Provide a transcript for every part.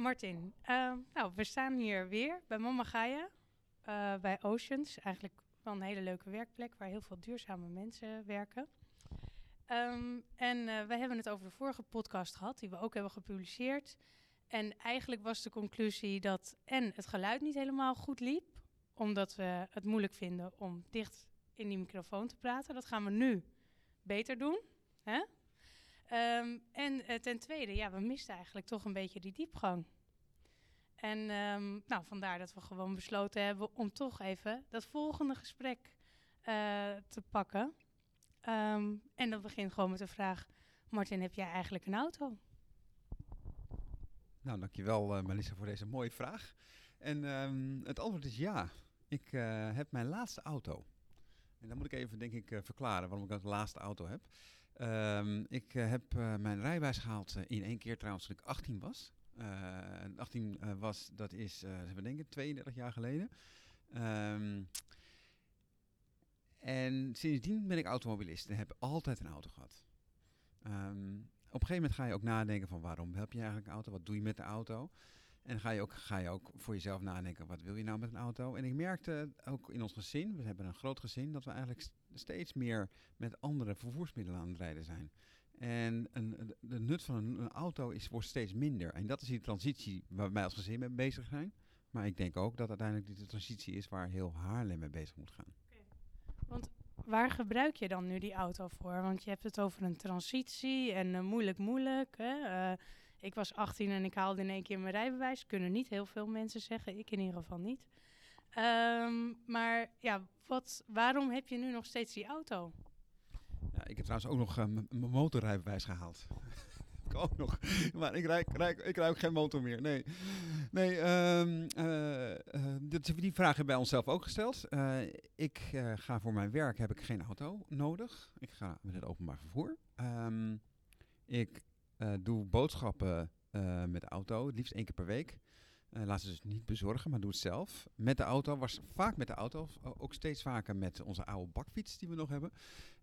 Martin, uh, nou, we staan hier weer bij Mama Gaia, uh, bij Oceans. Eigenlijk wel een hele leuke werkplek waar heel veel duurzame mensen werken. Um, en uh, wij hebben het over de vorige podcast gehad, die we ook hebben gepubliceerd. En eigenlijk was de conclusie dat en het geluid niet helemaal goed liep, omdat we het moeilijk vinden om dicht in die microfoon te praten. Dat gaan we nu beter doen. Hè? Um, en uh, ten tweede, ja, we misten eigenlijk toch een beetje die diepgang. En um, nou, vandaar dat we gewoon besloten hebben om toch even dat volgende gesprek uh, te pakken. Um, en dat begint gewoon met de vraag: Martin, heb jij eigenlijk een auto? Nou, dankjewel uh, Melissa voor deze mooie vraag. En het antwoord is ja. Ik heb mijn laatste auto. En dan moet ik even, denk ik, verklaren waarom ik dat laatste auto heb. Um, ik heb mijn rijbewijs gehaald in één keer trouwens toen ik 18 was. 18 was, dat is, we denken, 32 jaar geleden. Um, en sindsdien ben ik automobilist en heb altijd een auto gehad. Um, op een gegeven moment ga je ook nadenken van waarom heb je eigenlijk een auto? Wat doe je met de auto? En ga je, ook, ga je ook voor jezelf nadenken, wat wil je nou met een auto? En ik merkte ook in ons gezin, we hebben een groot gezin, dat we eigenlijk steeds meer met andere vervoersmiddelen aan het rijden zijn. En een, de nut van een, auto is, wordt steeds minder. En dat is die transitie waar wij als gezin mee bezig zijn. Maar ik denk ook dat uiteindelijk de transitie is waar heel Haarlem mee bezig moet gaan. Want waar gebruik je dan nu die auto voor? Want je hebt het over een transitie en uh, moeilijk, moeilijk. Hè? Uh, ik was 18 en ik haalde in één keer mijn rijbewijs. Kunnen niet heel veel mensen zeggen, ik in ieder geval niet. Um, maar ja, wat, waarom heb je nu nog steeds die auto? Ja, ik heb trouwens ook nog uh, mijn motorrijbewijs gehaald. ik ook nog. Maar ik rijd, rijd, ik rijd ook geen motor meer. Nee, nee um, uh, die vraag wij onszelf ook gesteld. Ik ga voor mijn werk, heb ik geen auto nodig. Ik ga met het openbaar vervoer. Um, ik doe boodschappen met de auto, het liefst één keer per week. Uh, laat ze dus niet bezorgen, maar doe het zelf. Met de auto, was vaak met de auto, ook steeds vaker met onze oude bakfiets die we nog hebben.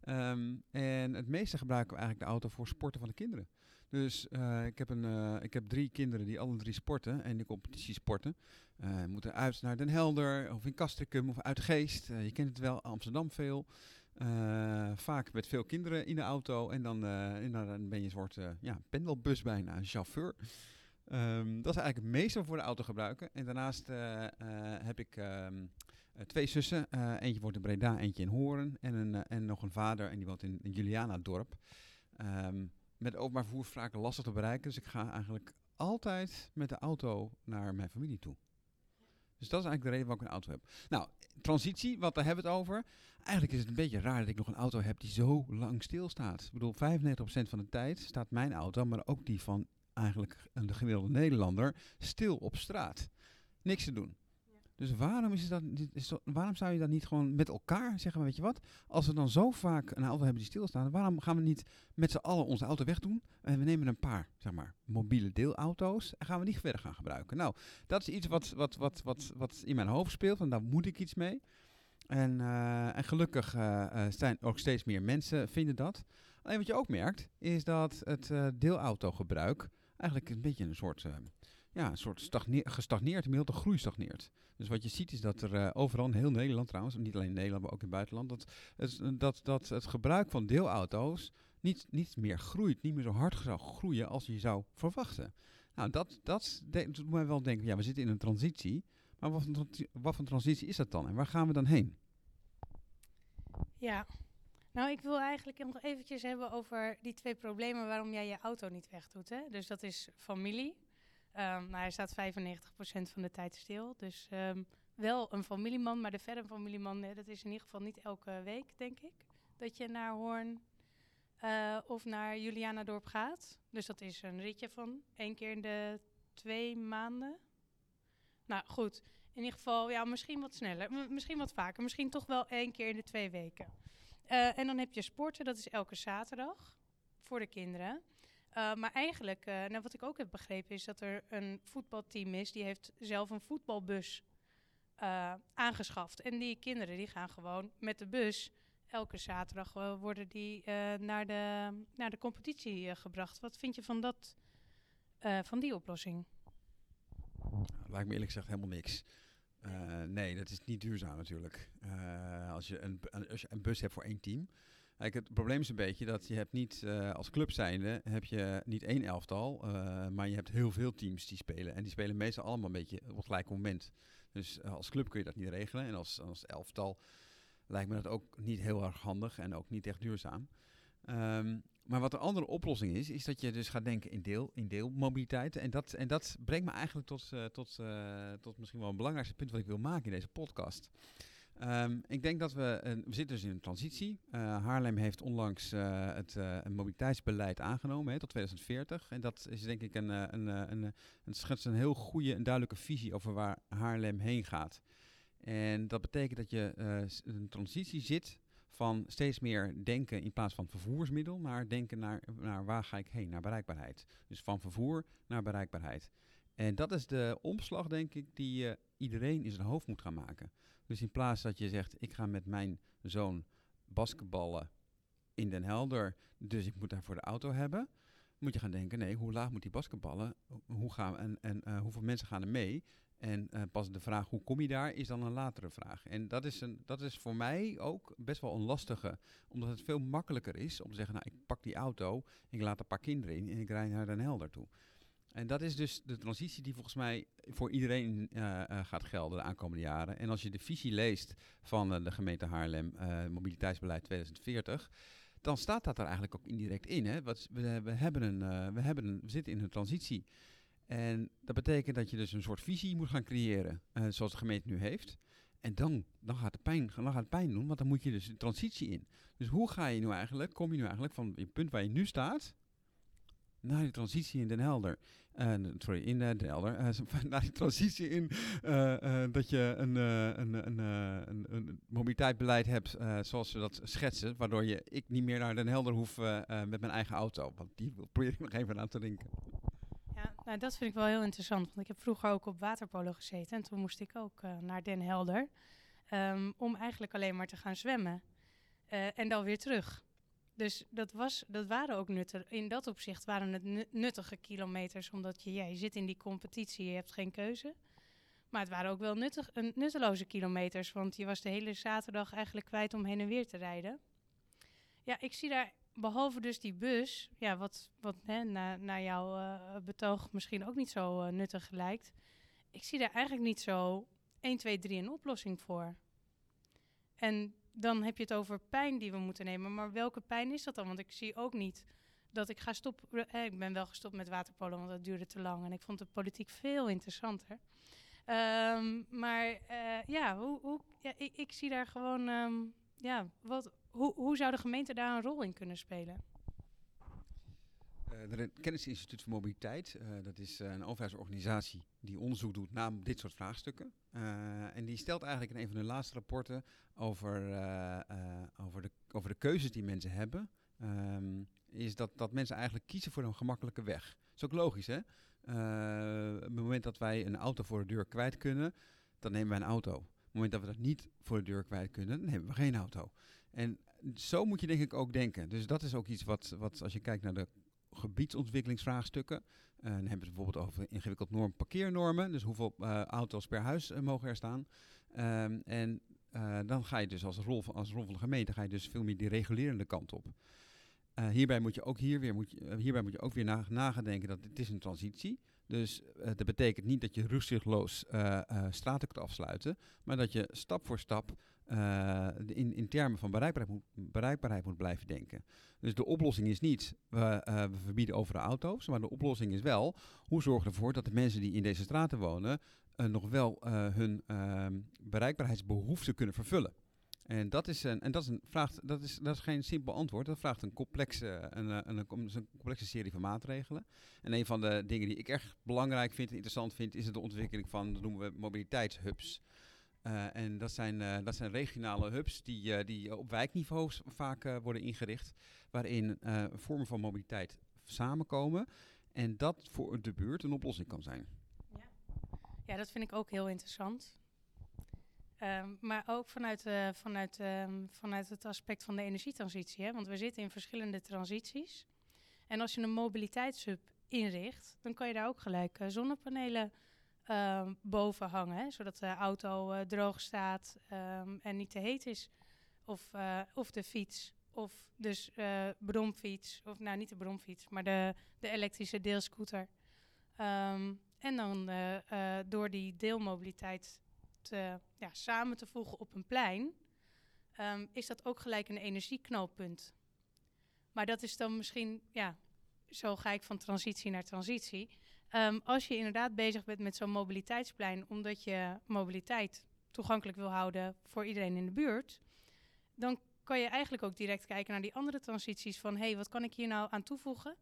Um, en het meeste gebruiken we eigenlijk de auto voor sporten van de kinderen. Dus uh, ik, heb een, ik heb drie kinderen die alle drie sporten en de competitie sporten. Moeten uit naar Den Helder of in Castricum of uit Geest. je kent het wel, Amsterdam veel. vaak met veel kinderen in de auto en dan, en dan ben je een soort ja, pendelbus bijna, chauffeur. Um, dat is eigenlijk het meeste voor de auto gebruiken. En daarnaast heb ik um, twee zussen. eentje woont in Breda, eentje in Horen. En, een, en nog een vader en die woont in, Juliana-dorp. Um, met openbaar vervoer vaak lastig te bereiken. Dus ik ga eigenlijk altijd met de auto naar mijn familie toe. Dus dat is eigenlijk de reden waarom ik een auto heb. Nou, transitie, wat daar hebben we het over. Eigenlijk is het een beetje raar dat ik nog een auto heb die zo lang stilstaat. Ik bedoel, 95% van de tijd staat mijn auto, maar ook die van eigenlijk de gemiddelde Nederlander, stil op straat. Niks te doen. Dus waarom, is dat, is dat, waarom zou je dat niet gewoon met elkaar zeggen, weet je wat? Als we dan zo vaak een auto hebben die stilstaan, waarom gaan we niet met z'n allen onze auto wegdoen? En we nemen een paar, zeg maar, mobiele deelauto's en gaan we die verder gaan gebruiken. Nou, dat is iets wat, wat, wat, wat, wat in mijn hoofd speelt en daar moet ik iets mee. En, uh, en gelukkig uh, uh, zijn ook steeds meer mensen vinden dat. Alleen wat je ook merkt, is dat het deelautogebruik eigenlijk een beetje een soort ja, een soort stagneer, gestagneerd, inmiddels de groei stagneert. Dus wat je ziet is dat er uh, overal in heel Nederland trouwens, niet alleen in Nederland, maar ook in het buitenland, dat het, dat, dat het gebruik van deelauto's niet, niet meer groeit, niet meer zo hard zou groeien als je zou verwachten. Nou, dat, dat doet mij wel denken, ja, we zitten in een transitie, maar wat voor, wat voor transitie is dat dan en waar gaan we dan heen? Ja, nou, ik wil eigenlijk nog eventjes hebben over die twee problemen waarom jij je auto niet wegdoet. Hè? Dus dat is familie Um, nou, hij staat 95% van de tijd stil. Dus um, wel een familieman, maar de verre familieman, hè, dat is in ieder geval niet elke week, denk ik. Dat je naar Hoorn uh, of naar Julianadorp gaat. Dus dat is een ritje van één keer in de twee maanden. Nou goed, in ieder geval, ja, misschien wat sneller, misschien wat vaker, misschien toch wel één keer in de twee weken. Uh, en dan heb je sporten, dat is elke zaterdag voor de kinderen. Uh, maar eigenlijk, uh, nou, wat ik ook heb begrepen, is dat er een voetbalteam is die heeft zelf een voetbalbus aangeschaft. En die kinderen die gaan gewoon met de bus. Elke zaterdag worden die naar, de, naar de competitie gebracht. Wat vind je van, dat, van die oplossing? lijkt me eerlijk gezegd helemaal niks. Uh, nee, dat is niet duurzaam natuurlijk. Uh, als, je een, als je een bus hebt voor één team. Het probleem is een beetje dat je hebt niet, uh, als club zijnde, heb je niet één elftal, maar je hebt heel veel teams die spelen. En die spelen meestal allemaal een beetje op het gelijke moment. Dus als club kun je dat niet regelen. En als, als elftal lijkt me dat ook niet heel erg handig en ook niet echt duurzaam. Um, maar wat een andere oplossing is, is dat je dus gaat denken in, deel, in deelmobiliteit. En dat, en dat brengt me eigenlijk tot, uh, tot, uh, tot misschien wel een belangrijkste punt wat ik wil maken in deze podcast. Um, ik denk dat we, uh, we zitten dus in een transitie. Haarlem heeft onlangs het een mobiliteitsbeleid aangenomen hè, tot 2040. En dat is denk ik een, een, een, een, schetst een heel goede en duidelijke visie over waar Haarlem heen gaat. En dat betekent dat je een transitie zit van steeds meer denken in plaats van vervoersmiddel naar denken naar, naar waar ga ik heen, naar bereikbaarheid. Dus van vervoer naar bereikbaarheid. En dat is de omslag, denk ik, die iedereen in zijn hoofd moet gaan maken. Dus in plaats dat je zegt, ik ga met mijn zoon basketballen in Den Helder, dus ik moet daarvoor de auto hebben, moet je gaan denken, nee, hoe laag moet die basketballen? Hoe gaan, en en uh, hoeveel mensen gaan er mee? En uh, pas de vraag hoe kom je daar is dan een latere vraag. En dat is, een, dat is voor mij ook best wel een lastige. Omdat het veel makkelijker is om te zeggen, nou ik pak die auto, ik laat een paar kinderen in en ik rijd naar Den Helder toe. En dat is dus de transitie die volgens mij voor iedereen uh, uh, gaat gelden de aankomende jaren. En als je de visie leest van de gemeente Haarlem, mobiliteitsbeleid 2040 dan staat dat er eigenlijk ook indirect in. Hè? Wat, we, we, hebben een, we, hebben een, we zitten in een transitie. En dat betekent dat je dus een soort visie moet gaan creëren, uh, zoals de gemeente nu heeft. En dan, dan, gaat het pijn, dan gaat het pijn doen, want dan moet je dus een transitie in. Dus hoe ga je nu eigenlijk, kom je nu eigenlijk van het punt waar je nu staat, naar die transitie in Den Helder. Uh, sorry, in uh, Den Helder. Uh, naar die transitie in dat je een, een, een, een, een mobiliteitsbeleid hebt zoals ze dat schetsen. Waardoor je, ik niet meer naar Den Helder hoef met mijn eigen auto. Want die probeer ik nog even aan te denken. Nou, dat vind ik wel heel interessant. Want ik heb vroeger ook op waterpolo gezeten. En toen moest ik ook uh, naar Den Helder. Um, om eigenlijk alleen maar te gaan zwemmen. Uh, en dan weer terug. Dus dat, was, dat waren ook nuttig. In dat opzicht waren het nuttige kilometers. Omdat je, ja, zit in die competitie, je hebt geen keuze. Maar het waren ook wel nuttig, nutteloze kilometers. Want je was de hele zaterdag eigenlijk kwijt om heen en weer te rijden. Ja, ik zie daar behalve dus die bus, ja, wat, wat hè, na, naar jouw uh, betoog misschien ook niet zo uh, nuttig lijkt. Ik zie daar eigenlijk niet zo 1, 2, 3 een oplossing voor. En dan heb je het over pijn die we moeten nemen. Maar welke pijn is dat dan? Want ik zie ook niet dat ik ga stoppen. Eh, ik ben wel gestopt met waterpolo, want dat duurde te lang. En ik vond de politiek veel interessanter. Um, maar uh, ja, hoe, hoe, ja ik, ik, zie daar gewoon. Um, ja, wat, hoe, hoe zou de gemeente daar een rol in kunnen spelen? Het Kennisinstituut voor Mobiliteit, uh, dat is uh, een overheidsorganisatie die onderzoek doet naar dit soort vraagstukken. en die stelt eigenlijk in een van de laatste rapporten over, over, de, over de keuzes die mensen hebben. Um, is dat, dat mensen eigenlijk kiezen voor een gemakkelijke weg. Dat is ook logisch, hè? op het moment dat wij een auto voor de deur kwijt kunnen, dan nemen wij een auto. Op het moment dat we dat niet voor de deur kwijt kunnen, dan hebben we geen auto. En zo moet je denk ik ook denken. Dus dat is ook iets wat, wat als je kijkt naar de gebiedsontwikkelingsvraagstukken. Uh, dan hebben ze bijvoorbeeld over ingewikkeld norm parkeernormen. Dus hoeveel uh, auto's per huis uh, mogen er staan. Um, en dan ga je dus als rol, van, als rol van de gemeente ga je dus veel meer die regulerende kant op. hierbij moet je ook hier weer, moet je, hierbij moet je ook weer na, nagedenken dat het is een transitie. Dus dat betekent niet dat je rustzichtloos straten kunt afsluiten, maar dat je stap voor stap uh, in, in termen van bereikbaarheid moet, bereikbaarheid moet blijven denken. Dus de oplossing is niet, we, uh, we verbieden auto's, maar de oplossing is wel, hoe zorgen we ervoor dat de mensen die in deze straten wonen, uh, nog wel hun ehm, bereikbaarheidsbehoeften kunnen vervullen. En dat is een, en dat is een vraagt, dat is, dat is geen simpel antwoord. Dat vraagt een complexe, een, een, een, complexe serie van maatregelen. En een van de dingen die ik echt belangrijk vind en interessant vind, is de ontwikkeling van, dat noemen we mobiliteitshubs. Uh, en dat zijn, uh, dat zijn regionale hubs die, uh, die op wijkniveau vaak worden ingericht, waarin vormen van mobiliteit samenkomen en dat voor de buurt een oplossing kan zijn. Ja, ja dat vind ik ook heel interessant. Um, maar ook vanuit, vanuit, um, vanuit het aspect van de energietransitie. Hè? Want we zitten in verschillende transities. En als je een mobiliteitshub inricht, dan kan je daar ook gelijk zonnepanelen ehm, boven hangen, hè, zodat de auto eh, droog staat ehm, en niet te heet is. Of, eh, of de fiets, of dus eh bromfiets, of nou niet de bromfiets, maar de, de elektrische deelscooter. Ehm, en dan door die deelmobiliteit te, ja, samen te voegen op een plein, is dat ook gelijk een energieknooppunt. Maar dat is dan misschien, ja, zo ga ik van transitie naar transitie. Ehm, als je inderdaad bezig bent met zo'n mobiliteitsplein, omdat je mobiliteit toegankelijk wil houden voor iedereen in de buurt, dan kan je eigenlijk ook direct kijken naar die andere transities van hé, hey, wat kan ik hier nou aan toevoegen,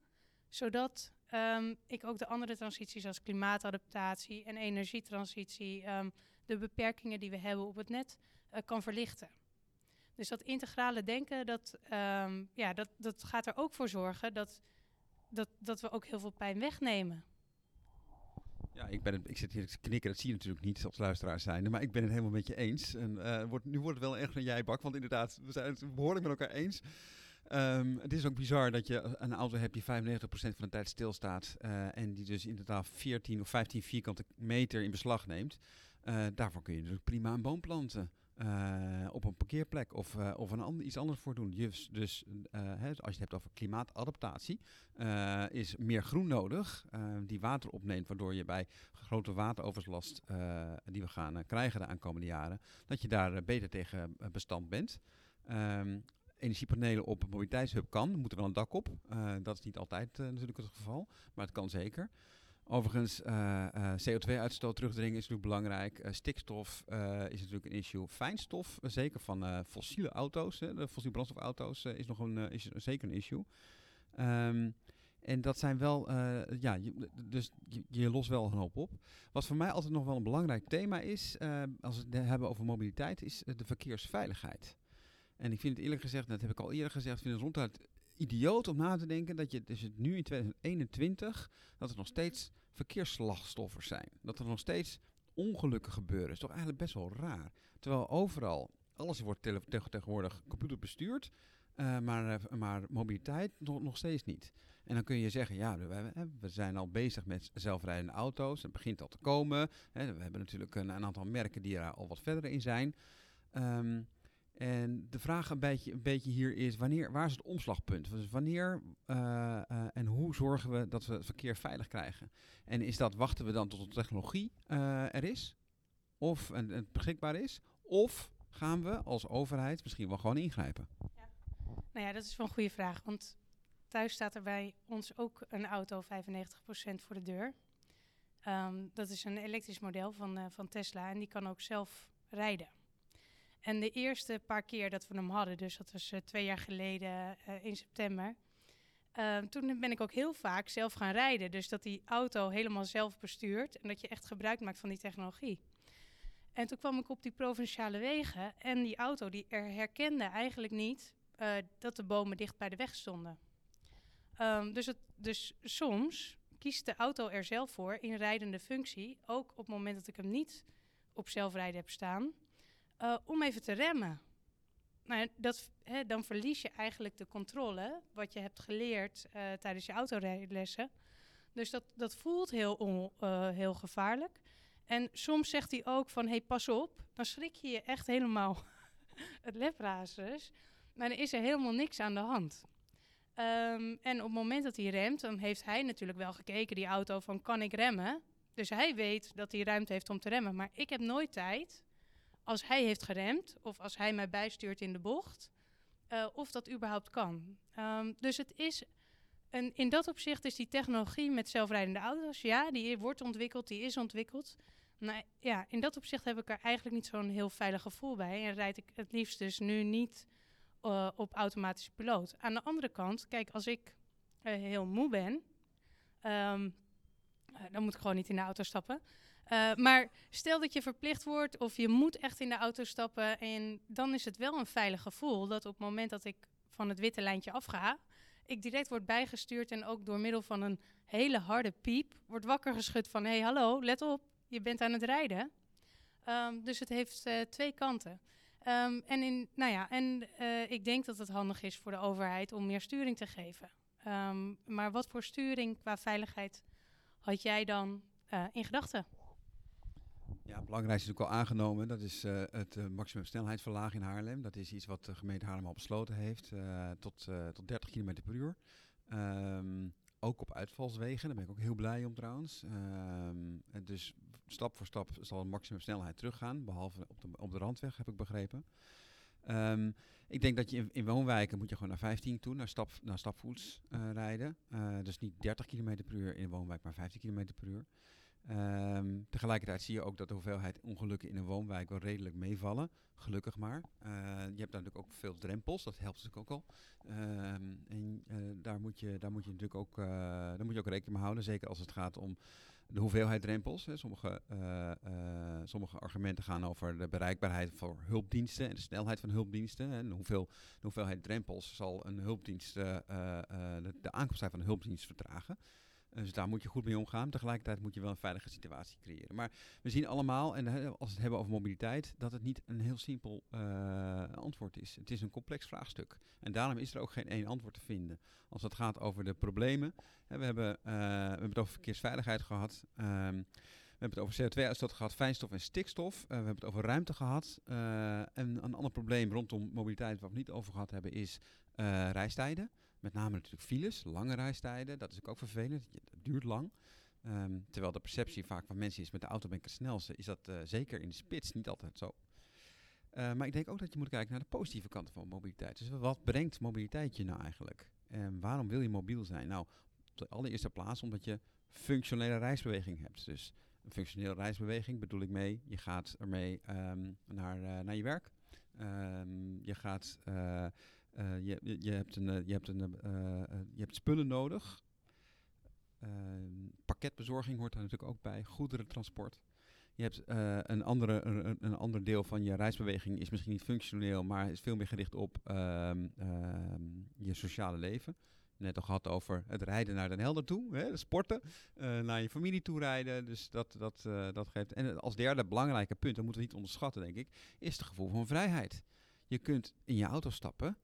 zodat ehm, ik ook de andere transities als klimaatadaptatie en energietransitie, ehm, de beperkingen die we hebben op het net, eh, kan verlichten. Dus dat integrale denken, dat, ja, dat, dat gaat er ook voor zorgen dat, dat, dat we ook heel veel pijn wegnemen. Ja, ik, ben ik zit hier te knikken, dat zie je natuurlijk niet als luisteraar zijn. Maar ik ben het helemaal met je eens. En, eh, nu wordt het wel echt een jijbak, want inderdaad, we zijn het behoorlijk met elkaar eens. Ehm, het is ook bizar dat je een auto hebt die 95% van de tijd stilstaat. eh en die dus inderdaad 14 of 15 vierkante meter in beslag neemt. Eh, daarvoor kun je natuurlijk prima een boom planten. Eh, op een parkeerplek of, eh, of een ander, iets anders voor doen. Dus, dus eh, hè, als je het hebt over klimaatadaptatie, is meer groen nodig die water opneemt, waardoor je bij grote wateroverlast eh, die we gaan krijgen de aankomende jaren, dat je daar beter tegen bestand bent. Ehm, energiepanelen op een mobiliteitshub kan, moet er wel een dak op. Dat is niet altijd natuurlijk het geval, maar het kan zeker. Overigens, eh, eh, CO2-uitstoot terugdringen is natuurlijk belangrijk. Eh, stikstof is natuurlijk een issue. Fijnstof, zeker van fossiele auto's, de fossiele brandstofauto's, is nog een, is zeker een issue. Ehm, en dat zijn wel, ja, dus je, je lost wel een hoop op. Wat voor mij altijd nog wel een belangrijk thema is, als we het hebben over mobiliteit, is de verkeersveiligheid. En ik vind het eerlijk gezegd, dat heb ik al eerder gezegd, vind het ronduit idioot om na te denken dat je dus het nu in 2021, dat er nog steeds verkeersslachtoffers zijn. Dat er nog steeds ongelukken gebeuren. is toch eigenlijk best wel raar. Terwijl overal, alles wordt tele- tegen- tegenwoordig computer bestuurd, eh, maar, eh, maar mobiliteit nog, nog steeds niet. En dan kun je zeggen, ja, we, we- we zijn al bezig met zelfrijdende auto's. Het begint al te komen. Hè, we hebben natuurlijk een, een aantal merken die er al wat verder in zijn. Ehm, en de vraag een beetje, een beetje hier is, wanneer, waar is het omslagpunt? Dus wanneer eh, eh, en hoe zorgen we dat we het verkeer veilig krijgen? En is dat, wachten we dan tot de technologie eh, er is? Of en, beschikbaar is? Of gaan we als overheid misschien wel gewoon ingrijpen? Nou ja, dat is wel een goede vraag. Want thuis staat er bij ons ook een auto 95% voor de deur. Ehm, dat is een elektrisch model van, van Tesla en die kan ook zelf rijden. En de eerste paar keer dat we hem hadden, dus dat was eh, twee jaar geleden eh, in september. ehm, toen ben ik ook heel vaak zelf gaan rijden. Dus dat die auto helemaal zelf bestuurt en dat je echt gebruik maakt van die technologie. En toen kwam ik op die provinciale wegen en die auto die er herkende eigenlijk niet eh, dat de bomen dicht bij de weg stonden. Ehm, dus, het, dus soms kiest de auto er zelf voor in rijdende functie, ook op het moment dat ik hem niet op zelfrijden heb staan, eh, om even te remmen. Nou, dat, hè, dan verlies je eigenlijk de controle, wat je hebt geleerd eh, tijdens je autorijlessen. Dus dat, dat voelt heel, eh, heel gevaarlijk. En soms zegt hij ook van, hey, pas op, dan schrik je je echt helemaal het leprazes. Maar er is er helemaal niks aan de hand. Ehm, en op het moment dat hij remt, dan heeft hij natuurlijk wel gekeken, die auto, van kan ik remmen? Dus hij weet dat hij ruimte heeft om te remmen. Maar ik heb nooit tijd, als hij heeft geremd, of als hij mij bijstuurt in de bocht, eh, of dat überhaupt kan. Ehm, dus het is, een, in dat opzicht is die technologie met zelfrijdende auto's, ja, die wordt ontwikkeld, die is ontwikkeld. Nou ja, in dat opzicht heb ik er eigenlijk niet zo'n heel veilig gevoel bij. En rijd ik het liefst dus nu niet eh, op automatische piloot. Aan de andere kant, kijk, als ik eh, heel moe ben, ehm, eh, dan moet ik gewoon niet in de auto stappen. Eh, maar stel dat je verplicht wordt of je moet echt in de auto stappen, en dan is het wel een veilig gevoel dat op het moment dat ik van het witte lijntje afga, ik direct word bijgestuurd en ook door middel van een hele harde piep wordt wakker geschud van hé hey, hallo, let op, je bent aan het rijden. Ehm, dus het heeft eh, twee kanten. Ehm, en in, nou ja, en eh, ik denk dat het handig is voor de overheid om meer sturing te geven. Ehm, maar wat voor sturing qua veiligheid had jij dan in gedachten? Ja, het belangrijkste is natuurlijk al aangenomen. Dat is uh, het uh, maximum snelheidsverlaging in Haarlem. Dat is iets wat de gemeente Haarlem al besloten heeft. Uh, tot, tot 30 km per uur. Um, ook op uitvalswegen. Daar ben ik ook heel blij om trouwens. Um, dus stap voor stap zal de maximum snelheid teruggaan. Behalve op de, op de randweg, heb ik begrepen. Um, ik denk dat je in, in, woonwijken moet je gewoon naar 15 toe, naar, stap, naar stapvoets rijden. dus niet 30 km per uur in een woonwijk, maar 15 km per uur. Um, tegelijkertijd zie je ook dat de hoeveelheid ongelukken in een woonwijk wel redelijk meevallen. Gelukkig maar. Uh, je hebt natuurlijk ook veel drempels, dat helpt natuurlijk ook al. Um, en uh, daar, moet je, daar moet je natuurlijk ook, uh, daar moet je ook rekening mee houden. Zeker als het gaat om de hoeveelheid drempels. Hè. Sommige, sommige argumenten gaan over de bereikbaarheid voor hulpdiensten en de snelheid van hulpdiensten. En hoeveel, de hoeveelheid drempels zal een hulpdienst, de, de aankomsttijd van een hulpdienst vertragen. Dus daar moet je goed mee omgaan. Tegelijkertijd moet je wel een veilige situatie creëren. Maar we zien allemaal, en als we het hebben over mobiliteit, dat het niet een heel simpel uh, antwoord is. Het is een complex vraagstuk. En daarom is er ook geen één antwoord te vinden. Als het gaat over de problemen. Hè, we, hebben, uh, we hebben het over verkeersveiligheid gehad. Um, we hebben het over CO2-uitstoot gehad, fijnstof en stikstof. Uh, we hebben het over ruimte gehad. en een ander probleem rondom mobiliteit, wat we niet over gehad hebben, is reistijden. Met name natuurlijk files, lange reistijden. Dat is ook vervelend. Het duurt lang. Um, terwijl de perceptie vaak van mensen is met de auto ben ik het snelste. Is dat uh, zeker in de spits niet altijd zo. Uh, maar ik denk ook dat je moet kijken naar de positieve kanten van mobiliteit. Dus wat brengt mobiliteit je nou eigenlijk? En waarom wil je mobiel zijn? Nou, op de allereerste plaats omdat je functionele reisbeweging hebt. Dus een functionele reisbeweging bedoel ik mee. Je gaat ermee um, naar, uh, naar je werk. Je gaat je, je, je, hebt een, je, hebt een, uh, je hebt spullen nodig. Ehm, pakketbezorging hoort daar natuurlijk ook bij. Goederentransport. Je hebt een, andere, een, een, ander deel van je reisbeweging is misschien niet functioneel, maar is veel meer gericht op um, um, je sociale leven. Net al gehad over het rijden naar Den Helder toe, hè, sporten, naar je familie toe rijden. Dus dat, dat, dat geeft. En als derde belangrijke punt, dat moeten we niet onderschatten, denk ik, is het gevoel van vrijheid. Je kunt in je auto stappen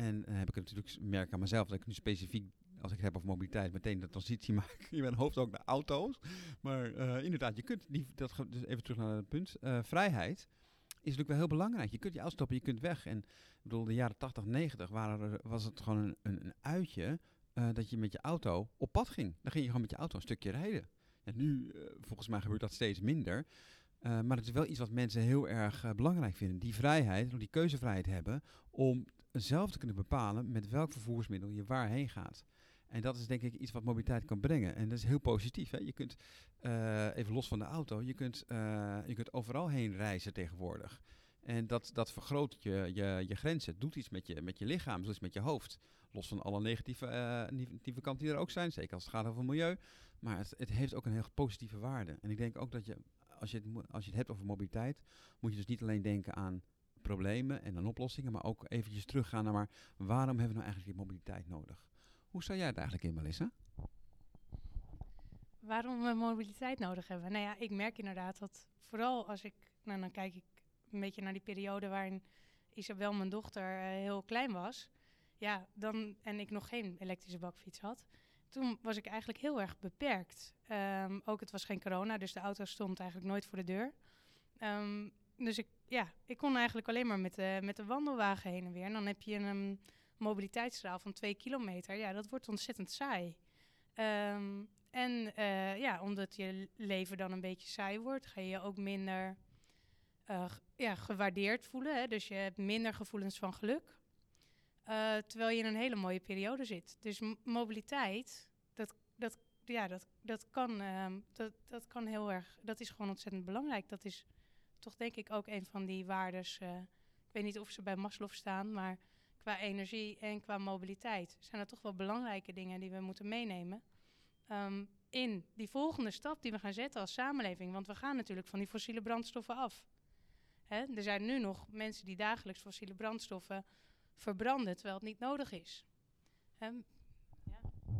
en heb ik het natuurlijk merk aan mezelf dat ik nu specifiek, als ik het heb over mobiliteit, meteen de transitie maak in mijn hoofd ook naar auto's. Maar uh, inderdaad, je kunt, die, dat, dus even terug naar het punt, uh, vrijheid is natuurlijk wel heel belangrijk. Je kunt je uitstappen, je kunt weg. En ik bedoel, de jaren 80, 90 waren er, was het gewoon een, een, een uitje uh, dat je met je auto op pad ging. Dan ging je gewoon met je auto een stukje rijden. En nu, volgens mij gebeurt dat steeds minder. Maar het is wel iets wat mensen heel erg belangrijk vinden. Die vrijheid, die keuzevrijheid hebben om zelf te kunnen bepalen met welk vervoersmiddel je waarheen gaat. En dat is denk ik iets wat mobiliteit kan brengen. En dat is heel positief. Hè? Je kunt, uh, even los van de auto, je kunt, je kunt overal heen reizen tegenwoordig. En dat, dat vergroot je, je, je grenzen. Het doet iets met je, met je lichaam, zoals met je hoofd. Los van alle negatieve, negatieve kanten die er ook zijn. Zeker als het gaat over milieu. Maar het, het heeft ook een heel positieve waarde. En ik denk ook dat je als je, het, als je het hebt over mobiliteit, moet je dus niet alleen denken aan problemen en aan oplossingen, maar ook eventjes teruggaan naar maar waarom hebben we nou eigenlijk die mobiliteit nodig? Hoe sta jij het eigenlijk in, Melissa? Waarom we mobiliteit nodig hebben? Nou ja, ik merk inderdaad dat vooral als ik, nou dan kijk ik een beetje naar die periode waarin Isabel, mijn dochter, uh, heel klein was. Ja, dan, en ik nog geen elektrische bakfiets had toen was ik eigenlijk heel erg beperkt. Um, ook het was geen corona, dus de auto stond eigenlijk nooit voor de deur. Um, dus ik, ja, ik kon eigenlijk alleen maar met de, met de wandelwagen heen en weer. En dan heb je een mobiliteitsstraal van twee kilometer. Ja, dat wordt ontzettend saai. Um, en uh, ja, omdat je leven dan een beetje saai wordt, ga je je ook minder uh, ja, gewaardeerd voelen. Hè? Dus je hebt minder gevoelens van geluk. Uh, terwijl je in een hele mooie periode zit. Dus mobiliteit, dat, dat, ja, dat, dat, kan, uh, dat, dat kan heel erg, dat is gewoon ontzettend belangrijk. Dat is toch denk ik ook een van die waardes. Uh, ik weet niet of ze bij Maslow staan, maar qua energie en qua mobiliteit zijn dat toch wel belangrijke dingen die we moeten meenemen. Um, in die volgende stap die we gaan zetten als samenleving. Want we gaan natuurlijk van die fossiele brandstoffen af. Hè? Er zijn nu nog mensen die dagelijks fossiele brandstoffen verbranden, terwijl het niet nodig is. Um,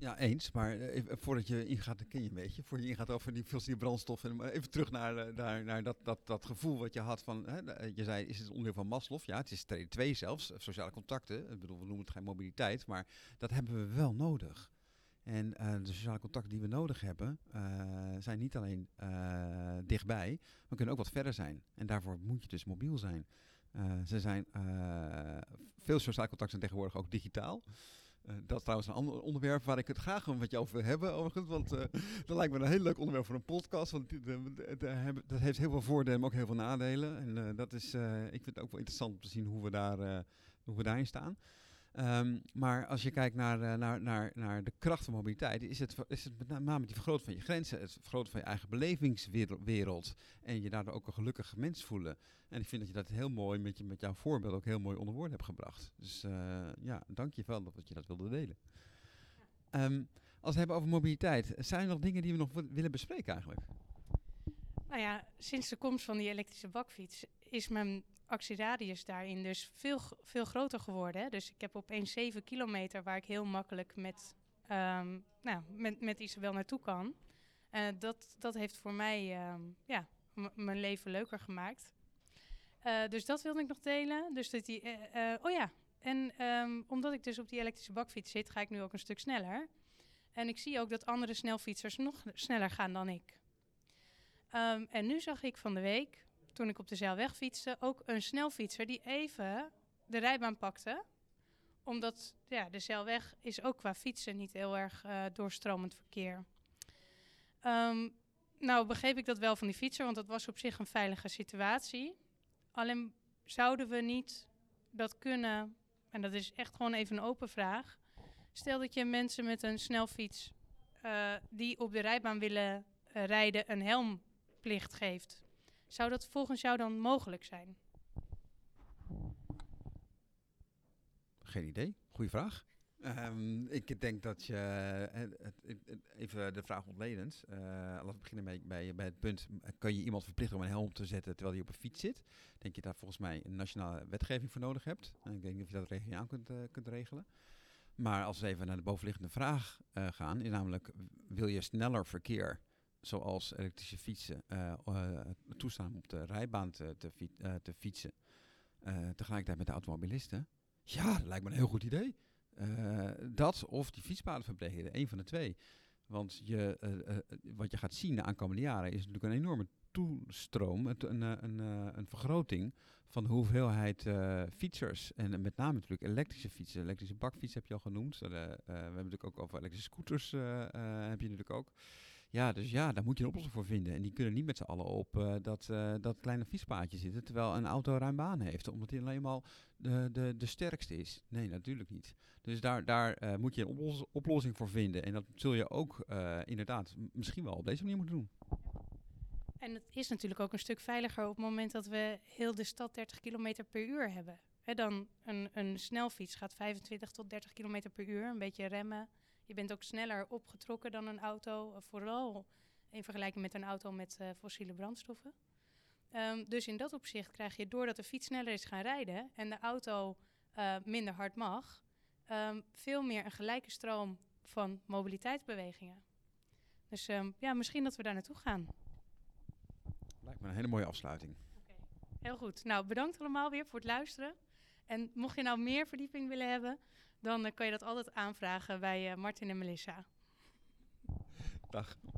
ja. eens. Maar uh, voordat je ingaat, dan ken je een beetje. Voordat je ingaat over die fossiele brandstoffen. Even terug naar, uh, naar, naar dat, dat, dat gevoel wat je had van... Hè, je zei, is het onderdeel van Maslow? Ja, het is twee zelfs. Sociale contacten. Ik bedoel, we noemen het geen mobiliteit. Maar dat hebben we wel nodig. En eh, de sociale contacten die we nodig hebben, eh, zijn niet alleen eh, dichtbij, maar kunnen ook wat verder zijn. En daarvoor moet je dus mobiel zijn. Eh, ze zijn, eh, veel sociale contacten zijn tegenwoordig ook digitaal. Eh, dat is trouwens een ander onderwerp waar ik het graag met jou over wil hebben, overigens. Want eh, dat lijkt me een heel leuk onderwerp voor een podcast. Want dat heeft heel veel voordelen, maar ook heel veel nadelen. En eh, dat is, ik vind het ook wel interessant om te zien hoe we, daar, hoe we daarin staan. Ehm, maar als je kijkt naar, eh, naar, naar, naar de kracht van mobiliteit, is het, is het met name die vergroten van je grenzen, het vergroten van je eigen belevingswereld en je daardoor ook een gelukkig mens voelen. En ik vind dat je dat heel mooi met, je, met jouw voorbeeld ook heel mooi onder woorden hebt gebracht. Dus eh, ja, dank je wel dat je dat wilde delen. Ehm, als we het hebben over mobiliteit, zijn er nog dingen die we nog wi- willen bespreken eigenlijk? Nou ja, sinds de komst van die elektrische bakfiets is mijn actieradius daarin dus veel, veel groter geworden. Hè. Dus ik heb opeens 7 kilometer waar ik heel makkelijk met, ehm, nou, met, met Isabel naartoe kan. Eh, dat, dat heeft voor mij ehm, ja, mijn leven leuker gemaakt. Eh, dus dat wilde ik nog delen. Dus dat die, eh, oh ja, en ehm, omdat ik dus op die elektrische bakfiets zit, ga ik nu ook een stuk sneller. En ik zie ook dat andere snelfietsers nog sneller gaan dan ik. En nu zag ik van de week, toen ik op de zeilweg fietste, ook een snelfietser die even de rijbaan pakte. Omdat ja, de zeilweg is ook qua fietsen niet heel erg eh, doorstromend verkeer. Ehm, nou begreep ik dat wel van die fietser, want dat was op zich een veilige situatie. Alleen zouden we niet dat kunnen, en dat is echt gewoon even een open vraag. Stel dat je mensen met een snelfiets eh, die op de rijbaan willen eh, rijden een helmplicht geeft. Zou dat volgens jou dan mogelijk zijn? Geen idee. Goeie vraag. Ehm, ik denk dat je, eh, even de vraag ontledend. eh laten we beginnen bij, bij, bij het punt, kan je iemand verplichten om een helm te zetten terwijl hij op een fiets zit? Denk je daar volgens mij een nationale wetgeving voor nodig hebt? En ik denk dat je dat regionaal kunt, eh, kunt regelen. Maar als we even naar de bovenliggende vraag eh, gaan, is namelijk, wil je sneller verkeer, zoals elektrische fietsen, eh, eh, toestaan op de rijbaan te, te, eh, te fietsen, tegelijkertijd met de automobilisten? Ja, dat lijkt me een heel goed idee. Dat of die fietspaden verbreden, een van de twee. Want je, wat je gaat zien de aankomende jaren is natuurlijk een enorme toestroom, een, een, een vergroting van de hoeveelheid fietsers. En met name natuurlijk elektrische fietsen. Elektrische bakfiets heb je al genoemd. We hebben natuurlijk ook over elektrische scooters heb je natuurlijk ook. Ja, dus ja, daar moet je een oplossing voor vinden. En die kunnen niet met z'n allen op eh, dat, eh, dat kleine fietspaadje zitten, terwijl een auto ruim baan heeft. Omdat hij alleen maar de, de, de sterkste is. Nee, natuurlijk niet. Dus daar, daar eh, moet je een oplos- oplossing voor vinden. En dat zul je ook inderdaad misschien wel op deze manier moeten doen. En het is natuurlijk ook een stuk veiliger op het moment dat we heel de stad 30 km per uur hebben. Dan een, een snelfiets gaat 25 tot 30 km per uur, een beetje remmen. Je bent ook sneller opgetrokken dan een auto, eh, vooral in vergelijking met een auto met eh, fossiele brandstoffen. Ehm, dus in dat opzicht krijg je, doordat de fiets sneller is gaan rijden en de auto eh, minder hard mag, ehm, veel meer een gelijke stroom van mobiliteitsbewegingen. Dus ehm, ja, misschien dat we daar naartoe gaan. Lijkt me een hele mooie afsluiting. Heel goed. Nou, bedankt allemaal weer voor het luisteren. En mocht je nou meer verdieping willen hebben, dan eh, kan je dat altijd aanvragen bij eh, Martin en Melissa. Dag.